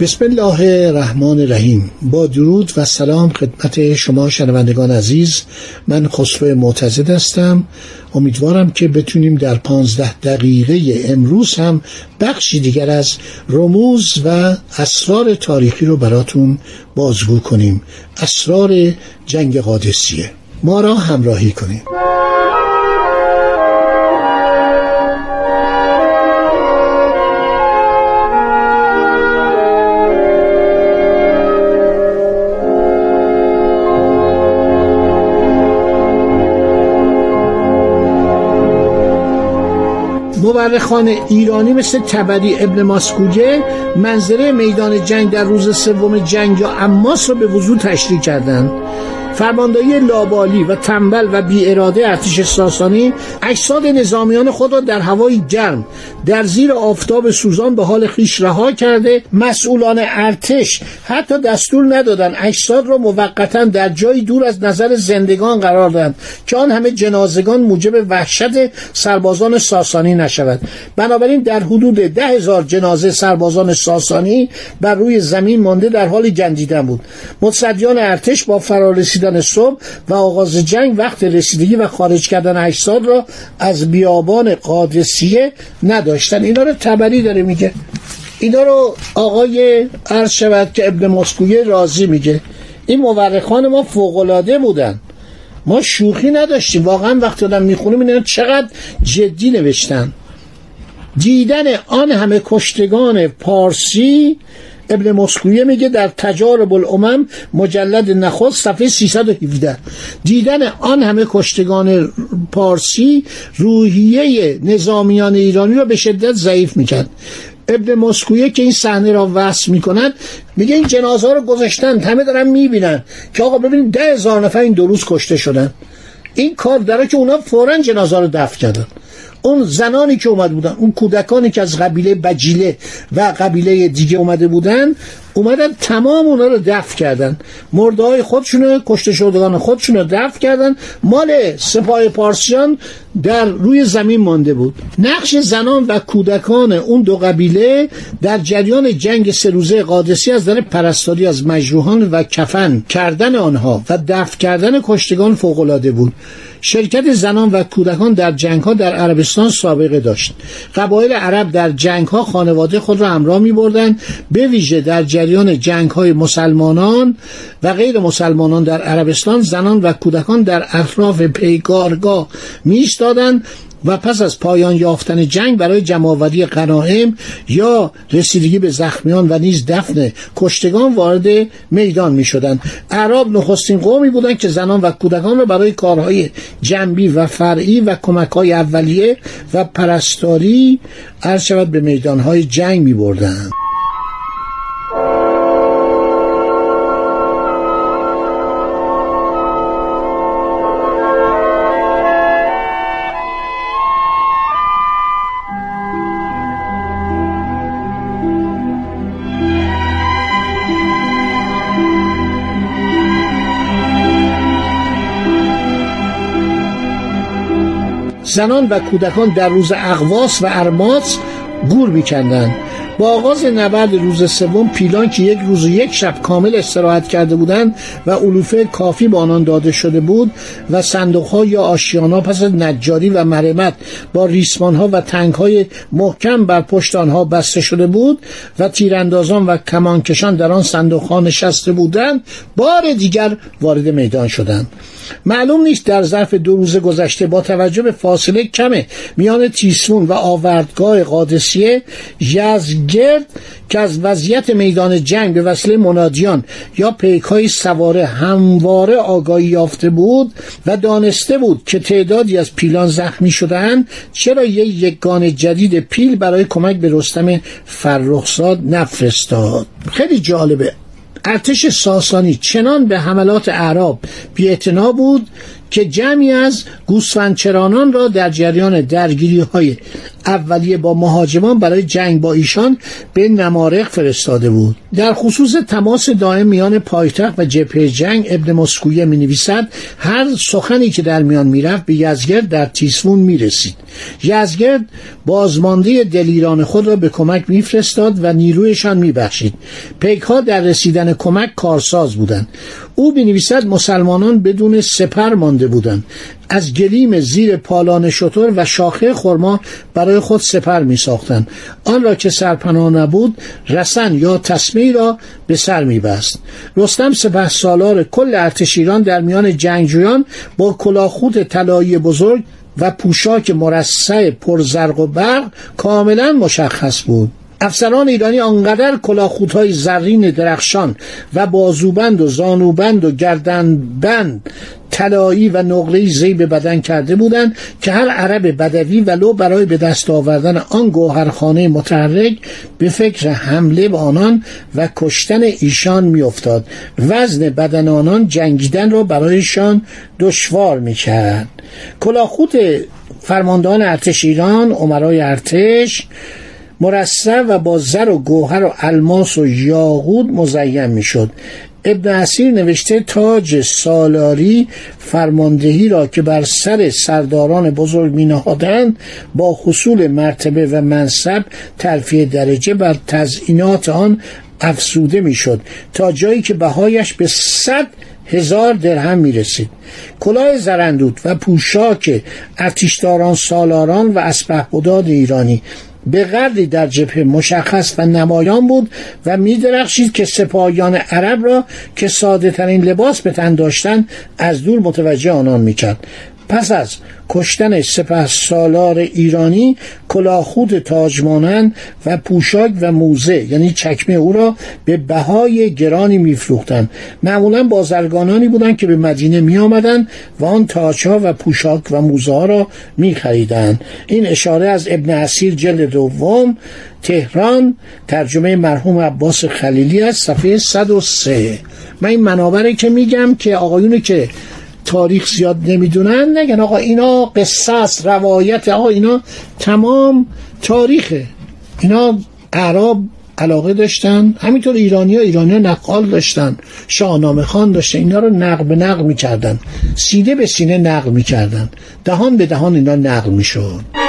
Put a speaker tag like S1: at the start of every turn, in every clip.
S1: بسم الله الرحمن الرحیم. با درود و سلام خدمت شما شنوندگان عزیز. من خسرو معتزد هستم. امیدوارم که بتونیم در پانزده دقیقه امروز هم بخشی دیگر از رموز و اسرار تاریخی رو براتون بازگو کنیم. اسرار جنگ قادسیه. ما را همراهی کنیم مورخان ایرانی مثل تبری ابن ماسکوجه منظره میدان جنگ در روز سوم جنگ یا اماس را به وضوع تشریح کردند. فرماندهی لابالی و تنبل و بی اراده ارتش ساسانی اجساد نظامیان خود را در هوای گرم در زیر آفتاب سوزان به حال خیش رها کرده. مسئولان ارتش حتی دستور ندادن اجساد را موقتا در جایی دور از نظر زندگان قرار دهند که آن همه جنازگان موجب وحشت سربازان ساسانی نشود. بنابراین در حدود ده هزار جنازه سربازان ساسانی بر روی زمین مانده در حال گندیدن بود. متصدیان ارتش با فرارسیدن صبح و آغاز جنگ وقت رسیدگی و خارج کردن اجساد را از بیابان قادسیه نداشتن. اینا رو تبری داره میگه. اینا رو آقای عرض شود که ابن مسکویه راضی میگه. این مورخان ما فوقلاده بودن. ما شوخی نداشتیم. واقعا وقتی آدم می‌خونیم اینا چقدر جدی نوشتن. دیدن آن همه کشتگان پارسی ابن مسکویه میگه در تجارب الامم مجلد نخست صفحه 317 دیدن آن همه کشتگان پارسی روحیه نظامیان ایرانی را به شدت ضعیف می‌کرد. ابن مسکویه که این صحنه را وصف می‌کند میگه این جنازه ها رو گذاشتن همه دارن می‌بینن که آقا ببینید ده هزار نفر این دو روز کشته شدن. این کار داره که اونا فورا جنازه رو دفن کردن. اون زنانی که اومد بودن اون کودکانی که از قبیله بجیله و قبیله دیگه اومده بودن اومدن تمام اونا رو دفع کردن. مرده های خودشون کشته شدگان خودشون رو دفع کردن. مال سپاه پارسیان در روی زمین مانده بود. نقش زنان و کودکان اون دو قبیله در جریان جنگ سه روزه قادسی از در پرستاری از مجروحان و کفن کردن آنها و دفع کردن کشتگان فوقالعاده بود. شرکت زنان و کودکان در جنگ ها در عربستان سابقه داشت. قبایل عرب در جنگ ها خانواده خود را همراه می بردن به ویژه در جریان جنگ های مسلمانان و غیر مسلمانان در عربستان زنان و کودکان در اطراف پیگارگاه می و پس از پایان یافتن جنگ برای جمعآوری غنایم یا رسیدگی به زخمیان و نیز دفن کشتگان وارد میدان می شدند اعراب نخستین قومی بودند که زنان و کودکان را برای کارهای جنبی و فرعی و کمک های اولیه و پرستاری عرض شود به میدانهای جنگ می بردند زنان و کودکان در روز اقواس و ارماس گور میکندند. با آغاز نبرد روز سوم پیلان که یک روز و یک شب کامل استراحت کرده بودند و علوفه کافی به آنان داده شده بود و صندوقها یا آشیانا پس از نجاری و مرمت با ریسمانها و تنگهای محکم بر پشت آنها بسته شده بود و تیراندازان و کمانکشان در آن صندوقها نشسته بودند بار دیگر وارد میدان شدند. معلوم نیست در ظرف دو روز گذشته با توجه به فاصله کمه. میان تیسفون و آوردگاه قادسیه یزگرد که از وضعیت میدان جنگ به وسیله منادیان یا پیک های سواره همواره آگاهی یافته بود و دانسته بود که تعدادی از پیلان زخمی شدهاند چرا یک یگان جدید پیل برای کمک به رستم فرخزاد نفرستاد. خیلی جالبه. ارتش ساسانی چنان به حملات اعراب بیاعتنا بود که جمعی از گوسفندچرانان را در جریان درگیری های اولیه با مهاجمان برای جنگ با ایشان به نمارق فرستاده بود. در خصوص تماس دائم میان پایتخت و جبهه جنگ ابن مسکویه می نویسد هر سخنی که در میان می‌رفت به یزگرد در تیسفون می رسید یزگرد بازمانده دلیران خود را به کمک میفرستاد و نیرویشان میبخشید. پیک ها در رسیدن کمک کارساز بودند. او بنویسد مسلمانان بدون سپر مانده بودند. از گلیم زیر پالان شطور و شاخه خرما برای خود سپر می ساختند آن را که سرپناه نبود رسن یا تسمی را به سر می بست رستم سپه سالار کل ارتشیران در میان جنگجویان با کلاخوت طلایی بزرگ و پوشاک مرصع پرزرق و برق کاملا مشخص بود. افسران ایرانی آنقدر کلاخوتهای زرین درخشان و بازوبند و زانوبند و گردنبند طلایی و نقره زیب بدن کرده بودند که هر عرب بدوی ولو برای به دست آوردن آن گوهرخانه متحرک به فکر حمله به آنان و کشتن ایشان میافتاد. وزن بدن آنان جنگیدن را برایشان دشوار می‌کرد. کلاخوت فرماندهان ارتش ایران عمرای ارتش مرصع و با زر و گوهر و الماس و یاقوت مزین می‌شد. ابن اسیر نوشته تاج سالاری فرماندهی را که بر سر سرداران بزرگ می نهادند با حصول مرتبه و منصب ترفیع درجه بر تزئینات آن افسوده می‌شد تا جایی که بهایش به صد هزار درهم می رسید کلاه زرندود و پوشاک ارتشداران سالاران و اسبهبداد ایرانی به قدری در جبهه مشخص و نمایان بود و میدرخشید که سپاهیان عرب را که ساده ترین لباس به تن داشتند از دور متوجه آنان می‌کرد. پس از کشتن سپه سالار ایرانی کلاخود تاجمانند و پوشاک و موزه یعنی چکمه او را به بهای گرانی میفروختند. معمولا بازرگانانی بودند که به مدینه می آمدند و آن تاجها و پوشاک و موزه ها را می خریدند این اشاره از ابن اسیر جلد دوم تهران ترجمه مرحوم عباس خلیلی از صفحه 103 من این منابره که میگم که آقایونی که تاریخ زیاد نمی‌دونن. نگن آقا اینا قصه است روایت. آقا اینا تمام تاریخه. اینا عرب علاقه داشتن. همینطور ایرانی ها ایرانی ها نقال داشتن. شاهنامه خان داشتن. اینا رو نقل به نقل می‌کردن. سینه به سینه نقل می‌کردن. دهان به دهان اینا نقل می‌شد.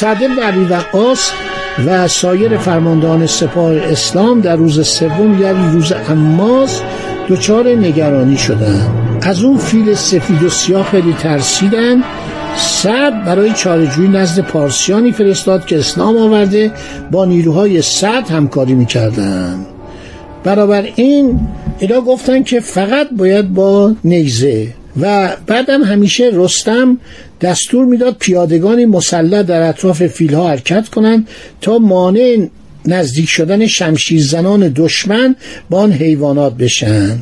S1: سعد بن عبی وقاص و سایر فرماندهان سپاه اسلام در روز سوم یعنی روز اماس دچار نگرانی شدند. از اون فیل سفید و سیاه خیلی ترسیدن. سعد برای چارجوی نزد پارسیانی فرستاد که اسلام آورده با نیروهای سعد همکاری می‌کردن. برابر این اینا گفتن که فقط باید با نیزه و بعدم همیشه رستم دستور می‌داد پیادگانی مسلح در اطراف فیلها حرکت کنند تا مانع نزدیک شدن شمشیر زنان دشمن با آن حیوانات بشن.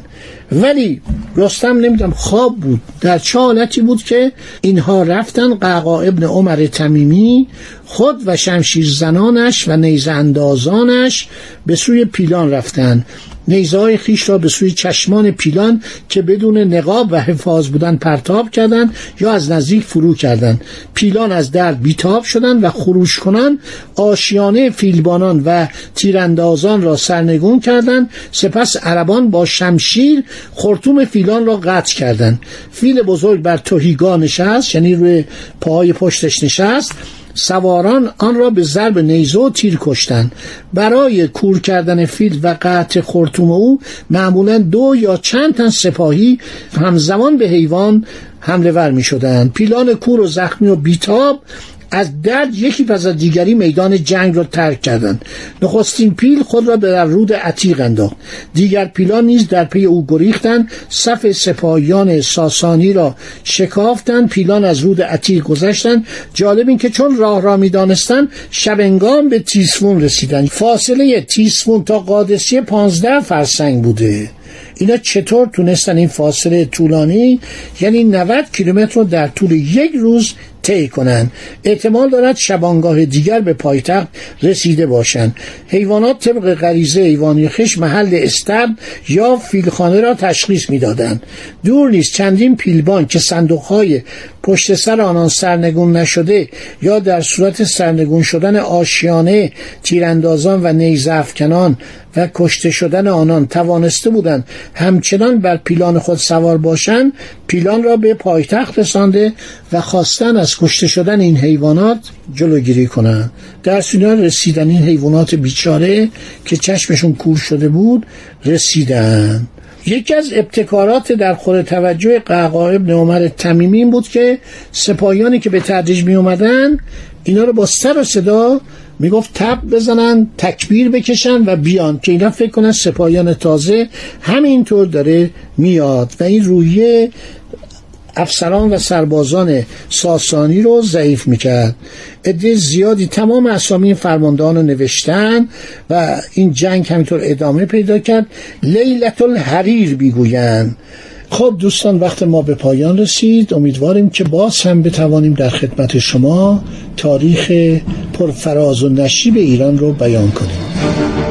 S1: ولی رستم نمی‌دونم خواب بود. در چه حالتی بود که اینها رفتن قعقا ابن عمر تمیمی خود و شمشیر زنانش و نیز اندازانش به سوی پیلان رفتن. نیزه های خیش را به سوی چشمان پیلان که بدون نقاب و حفاظ بودن پرتاب کردند یا از نزدیک فرو کردند. پیلان از درد بیتاب شدند و خروش کنند آشیانه فیلبانان و تیراندازان را سرنگون کردند. سپس عربان با شمشیر خرطوم فیلان را قطع کردند. فیل بزرگ بر توهیگا نشست یعنی روی پاهای پشتش نشست. سواران آن را به ضرب نیزه و تیر کشتند برای کور کردن فیل و قطع خرطوم او معمولا دو یا چند تن سپاهی همزمان به حیوان حمله ور می شدند پیلان کور و زخمی و بیتاب از درد یکی پس از دیگری میدان جنگ را ترک کردند. نخستین پیل خود را به در رود عتیق انداخت. دیگر پیلان نیز در پی او گریختند. صف سپاهیان ساسانی را شکافتند. پیلان از رود عتیق گذشتند. جالب این که چون راه را می‌دانستند شب‌هنگام به تیسفون رسیدند. فاصله تیسفون تا قادسیه پانزده فرسنگ بوده. اینا چطور تونستن این فاصله طولانی یعنی 90 کیلومتر رو در طول یک روز طی کنند احتمال دارد شبانگاه دیگر به پایتخت رسیده باشند حیوانات طبق غریزه ایوانی خش محل استبل یا فیلخانه را تشخیص می‌دادند. دور نیست چندین پیلبان که صندوقهای پشت سر آنان سرنگون نشده یا در صورت سرنگون شدن آشیانه تیراندازان و نیزه و کشته شدن آنان توانسته بودند همچنان بر پیلان خود سوار باشند پیلان را به پایتخت رسانده و خواستن از کشته شدن این حیوانات جلوگیری کنند. در سینا رسیدن این حیوانات بیچاره که چشمشون کور شده بود رسیدن. یکی از ابتکارات در خور توجه قعقاع ابن عمر تمیمی این بود که سپاهیانی که به تدریج می اومدن اینا رو با سر و صدا می‌گفت تب بزنن تکبیر بکشن و بیان. که اینا فکر کنن سپاهیان تازه همینطور داره میاد و این رویه افسران و سربازان ساسانی رو ضعیف می‌کرد. عده زیادی تمام اسامی فرماندهان رو نوشتن و این جنگ همینطور ادامه پیدا کرد. لیلت الحریر بیگویند خب دوستان وقت ما به پایان رسید. امیدواریم که باز هم بتوانیم در خدمت شما تاریخ پرفراز و نشیب ایران رو بیان کنیم.